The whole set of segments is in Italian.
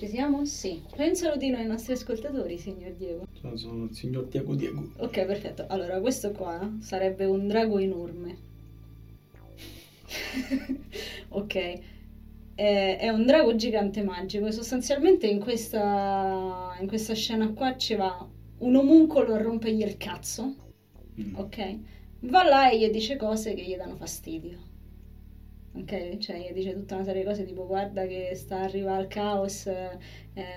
Ci siamo? Sì. Pensalo di noi ai nostri ascoltatori, signor Diego. Sono, sono il signor Diego Diego. Ok, perfetto. Allora, questo qua sarebbe un drago enorme. ok. È, è un drago gigante magico. Sostanzialmente in questa, in questa scena qua ci va un omuncolo a rompergli il cazzo. Mm. Ok? Va là e gli dice cose che gli danno fastidio. Ok? Cioè dice tutta una serie di cose tipo guarda che sta arriva al caos, eh,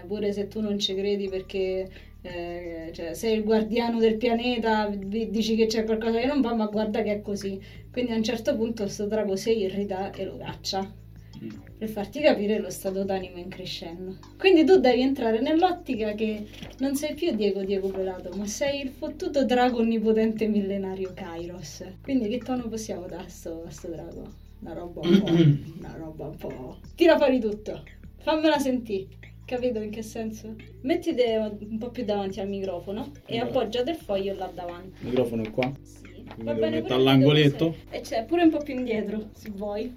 pure se tu non ci credi perché eh, cioè, sei il guardiano del pianeta, di- dici che c'è qualcosa che non va, ma guarda che è così. Quindi a un certo punto sto drago si irrita e lo caccia Mm. per farti capire lo stato d'animo in crescendo. Quindi tu devi entrare nell'ottica che non sei più Diego Diego Pelato, ma sei il fottuto drago onnipotente millenario Kairos. Quindi che tono possiamo dare a sto, a sto drago? Una roba un po'. una roba un po'. Tira fuori tutto. Fammela sentire. Capito in che senso? Mettiti un po' più davanti al microfono e Allora. appoggiate il foglio là davanti. Il microfono è qua. Sì. Va bene metto all'angoletto? E c'è pure un po' più indietro, se vuoi.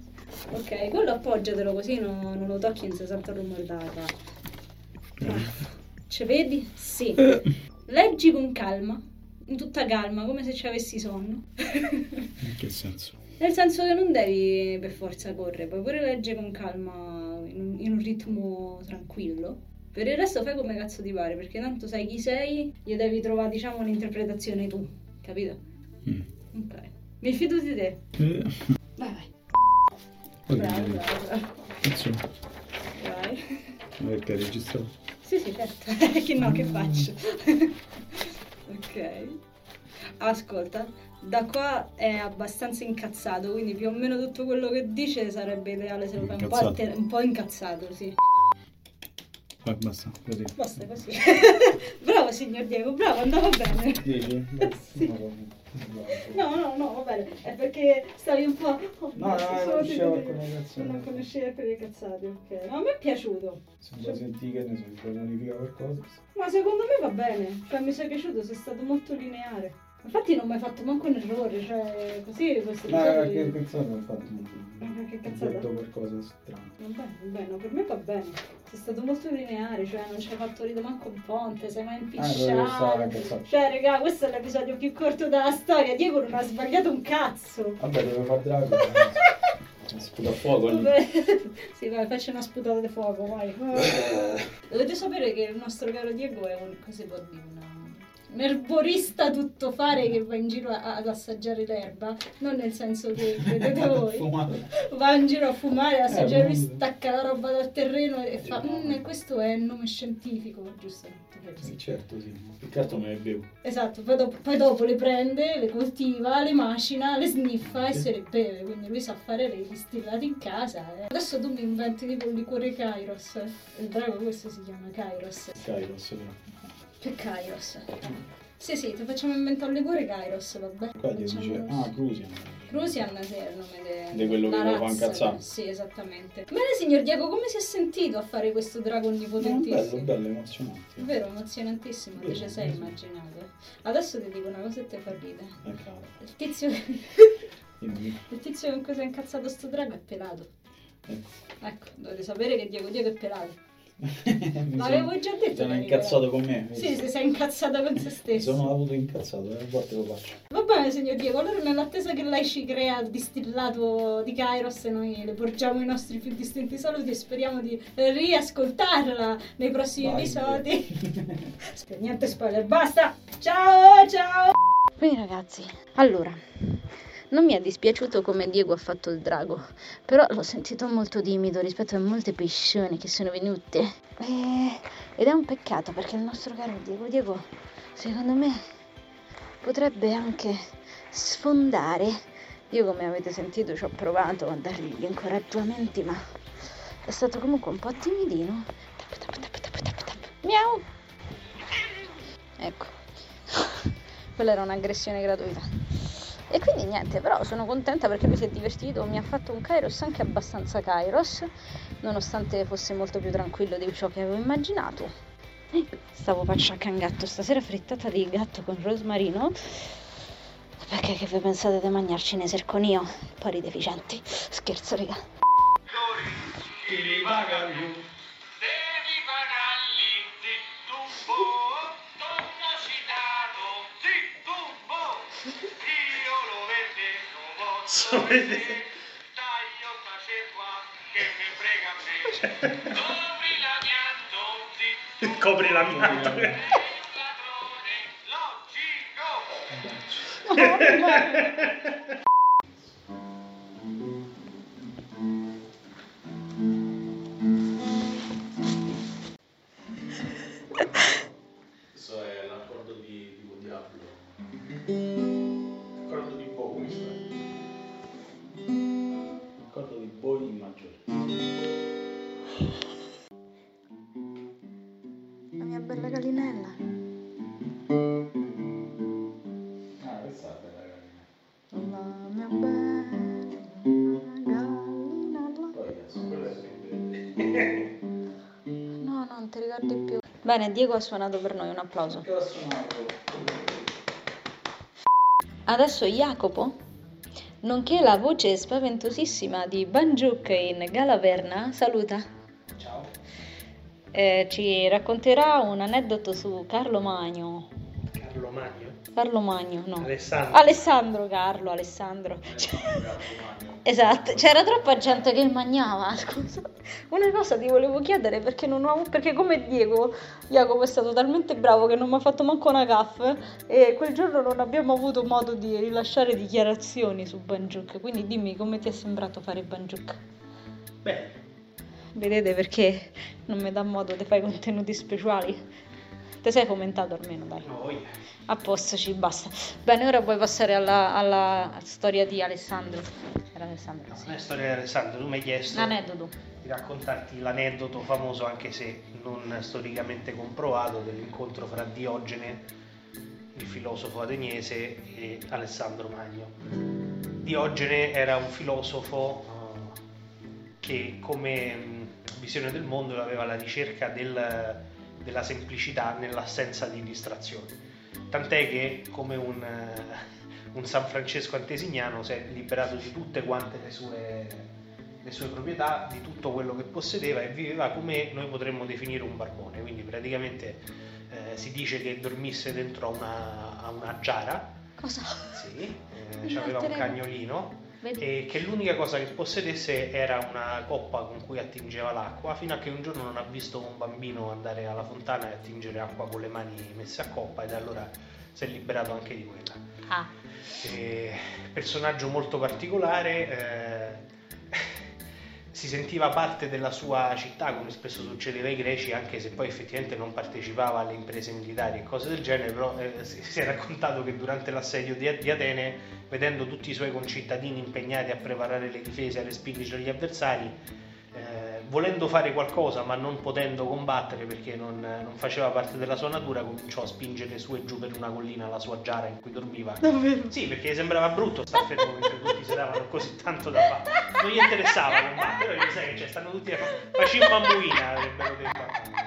Ok, quello appoggiatelo così non, non lo tocchi, non si sente il rumore dalla Ci vedi? Sì. Leggi con calma, in tutta calma, come se ci avessi sonno. In che senso? Nel senso che non devi per forza correre, puoi pure leggere con calma, in un, in un ritmo tranquillo. Per il resto fai come cazzo ti pare, perché tanto sai chi sei, gli devi trovare, diciamo, un'interpretazione tu, capito? Mm. Ok. Mi fido di te. Eh, Vai, vai. oddio, Bravo, bravo, bravo. Insomma, Vai. ma perché hai registrato? Sì, sì, certo. che no, che faccio? ok. Ascolta, da qua è abbastanza incazzato, quindi più o meno tutto quello che dice sarebbe ideale se lo fai un po', Incazzato. alter- un po' incazzato, sì. Vai, basta, così. Basta così. bravo signor Diego, bravo, andava bene. Dici? Sì. No, no, no, va bene. È perché stavi un po'. oh, No, no, sono non conoscevo alcune canzoni. Non conoscevi alcune cazzate, ok. No, a me è piaciuto. Se vuoi sentire che ne so, modificare qualcosa. Ma secondo me va bene, cioè mi sei piaciuto, sei stato molto lineare. Infatti non mi hai fatto manco un errore, cioè così questo Ma che canzone ho fatto? Ma che Ho cazzata? detto qualcosa strano. Va bene, va bene, no, per me va bene. Sei stato molto lineare, cioè non ci hai fatto ridere manco un ponte, sei mai Ah, impisciato. incazzato. Cioè, raga, questo è l'episodio più corto della storia. Diego non ha sbagliato un cazzo. Vabbè, dove fa drago. Sputa a fuoco. lì. Vabbè. sì, vai, faccio una sputata di fuoco, vai. Dovete sapere che il nostro caro Diego è un, cosa si può dire, una- un erborista tuttofare che va in giro a- ad assaggiare l'erba, non nel senso che credete voi. Va in giro a fumare, assaggiare, lui Eh, stacca la roba dal terreno e fa. "Mm, questo è il nome scientifico, giusto? Sì, certo, sì. Più che altro me ne bevo. Esatto, poi dopo, poi dopo le prende, le coltiva, le macina, le sniffa e Sì. se le beve, quindi lui sa fare i distillati in casa. eh. Adesso tu mi inventi tipo il liquore Kairos, il drago questo si chiama Kairos. Kairos, no. Che Kairos? Sì, sì, ti facciamo inventare un liquore Kairos, vabbè. Qua gli Facciamo dice, questo. ah, Crusian. Crucian sì, è il nome de- Di quello che della lo fa razza. incazzare. Sì, esattamente. Bene, signor Diego, come si è sentito a fare questo drago No, onnipotentissimo? bello, bello, emozionante. Vero, emozionantissimo, Vero, te ci sei sì. immaginato. Adesso ti dico una cosa e ti fa ridere. Eh, cavolo. Il tizio, Quindi, il tizio con cui si è incazzato sto drago è pelato. ecco. Ecco, dovete sapere che Diego Diego è pelato. Mi L'avevo sono- già detto. mi Sono incazzato con me. Sì, si sei incazzato con se Mi stesso. sono avuto incazzato, eh, a volte lo faccio. Va bene, signor Diego, allora nell'attesa che lei ci crea il distillato di Kairos, noi le porgiamo i nostri più distinti saluti e speriamo di riascoltarla nei prossimi Vai, episodi. Niente spoiler, basta! Ciao, ciao! Bene ragazzi, allora, non mi è dispiaciuto come Diego ha fatto il drago, però l'ho sentito molto timido rispetto a molte persone che sono venute. Eh, ed è un peccato perché il nostro caro Diego Diego, secondo me, potrebbe anche sfondare. Io come avete sentito ci ho provato a dargli gli incoraggiamenti, ma è stato comunque un po' timidino. Tap, tap, tap, tap, tap, tap. Miau! Ecco, quella era un'aggressione gratuita. E quindi niente, però sono contenta perché lui si è divertito, mi ha fatto un Kairos anche abbastanza Kairos, nonostante fosse molto più tranquillo di ciò che avevo immaginato. Stavo faccia in gatto, stasera frittata di gatto con rosmarino. Perché che vi pensate di mangiarci nei serconio? Pari deficienti. Scherzo, raga. lo vende, lo posso vedere. Taglio faceva che mi frega me. Cioè. Copri la mia donna. Copri la mia donna. Logico. Eh, Bene, Diego ha suonato per noi, un applauso. Che ho suonato? Adesso Jacopo, nonché la voce spaventosissima di Banjuk in Galaverna, saluta. Ciao. Eh, ci racconterà un aneddoto su Carlo Magno. Carlo Magno. Carlo Magno, no. Alessandro. Alessandro Carlo, Alessandro. Esatto, c'era troppa gente che mangiava, scusa. Una cosa ti volevo chiedere perché non ho, perché come Diego, Jacopo è stato talmente bravo che non mi ha fatto manco una gaff e quel giorno non abbiamo avuto modo di rilasciare dichiarazioni su Banjuk, quindi dimmi come ti è sembrato fare Banjuk. Beh, Vedete perché non mi dà modo di fare contenuti speciali? Te sei commentato almeno, dai. no. A posto, ci basta. Bene, ora puoi passare alla, alla storia di Alessandro. Era Alessandro, No, sì. non è storia di Alessandro, tu mi hai chiesto Aneddoto. di raccontarti l'aneddoto famoso, anche se non storicamente comprovato, dell'incontro fra Diogene, il filosofo ateniese, e Alessandro Magno. Diogene era un filosofo eh, che come mh, visione del mondo aveva la ricerca del- della semplicità nell'assenza di distrazioni. Tant'è che come un, eh, un San Francesco antesignano si è liberato di tutte quante le sue, le sue proprietà, di tutto quello che possedeva e viveva come noi potremmo definire un barbone. Quindi praticamente eh, si dice che dormisse dentro a una, a una giara, Cosa? sì, eh, aveva un cagnolino Vedi? e che l'unica cosa che possedesse era una coppa con cui attingeva l'acqua fino a che un giorno non ha visto un bambino andare alla fontana e attingere acqua con le mani messe a coppa ed allora si è liberato anche di quella. Ah, E, personaggio molto particolare, eh, si sentiva parte della sua città come spesso succedeva ai greci anche se poi effettivamente non partecipava alle imprese militari e cose del genere, però eh, si, è raccontato che durante l'assedio di, Atene vedendo tutti i suoi concittadini impegnati a preparare le difese, a respingere gli avversari, volendo fare qualcosa ma non potendo combattere perché non, non faceva parte della sua natura, cominciò a spingere su e giù per una collina la sua giara in cui dormiva. davvero? Sì, perché gli sembrava brutto star fermo mentre tutti si davano così tanto da fare. Non gli interessava combattere, però sai che cioè, stanno tutti a facciamo mammuina, avrebbero detto.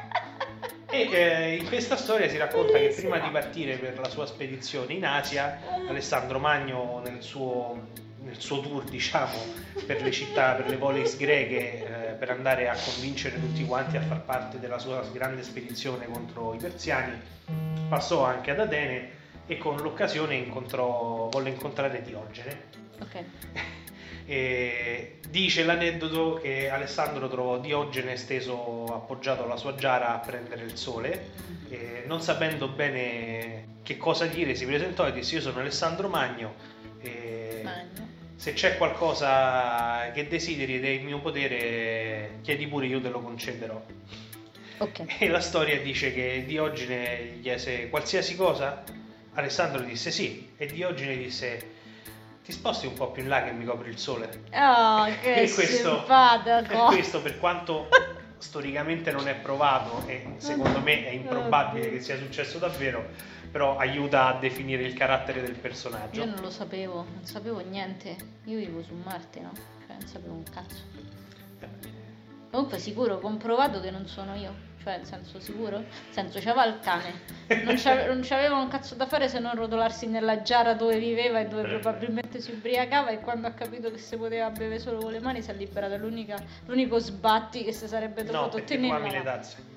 E eh, in questa storia si racconta che prima di partire per la sua spedizione in Asia, Alessandro Magno nel suo, nel suo tour, diciamo, per le città, per le polis greche, eh, per andare a convincere tutti quanti a far parte della sua grande spedizione contro i persiani, passò anche ad Atene e con l'occasione incontrò, volle incontrare Diogene. Ok. E dice l'aneddoto che Alessandro trovò Diogene steso appoggiato alla sua giara a prendere il sole e non sapendo bene che cosa dire si presentò e disse io sono Alessandro Magno e Magno. Se c'è qualcosa che desideri ed è in mio potere chiedi pure io te lo concederò Ok. e la storia dice che Diogene gli chiese qualsiasi cosa Alessandro disse sì e Diogene disse ti sposti un po' più in là che mi copri il sole Oh, che E questo- simpatico. per questo, per quanto storicamente non è provato e secondo me è improbabile che sia successo davvero, però aiuta a definire il carattere del personaggio. Io non lo sapevo, non sapevo niente. Io vivo su Marte, no? Cioè, non sapevo un cazzo. Comunque sicuro, comprovato che non sono io. Cioè, nel senso sicuro? Nel senso, c'aveva il cane. Non, non c'aveva un cazzo da fare se non rotolarsi nella giara dove viveva e dove probabilmente si ubriacava e quando ha capito che si poteva bere solo con le mani si è liberato l'unica- l'unico sbatti che si sarebbe No, dovuto tu ottenere. ami le tazze.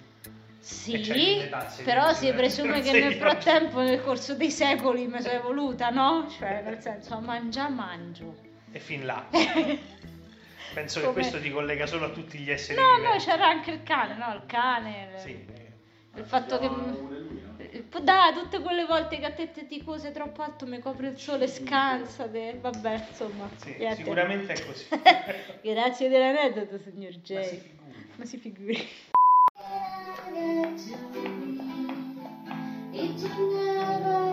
Sì, E le tazze, però si presume che nel frattempo, nel corso dei secoli, mi sono evoluta, no? Cioè, nel senso, mangia, mangio. E fin là. Penso che Come- questo ti collega solo a tutti gli esseri No, no, viventi. c'era anche il cane, no? Il cane. il- Sì. Il fatto che. Lui, no? Eh, Dai, tutte quelle volte che a te ti cose troppo alto mi copre il sole, scansate. Vabbè, insomma. Sì, sicuramente è così. Grazie dell'aneddoto, signor Ma si J. figuri. Ma si figuri.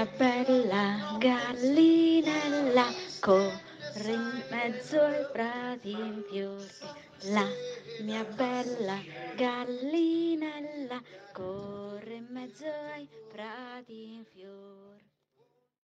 mia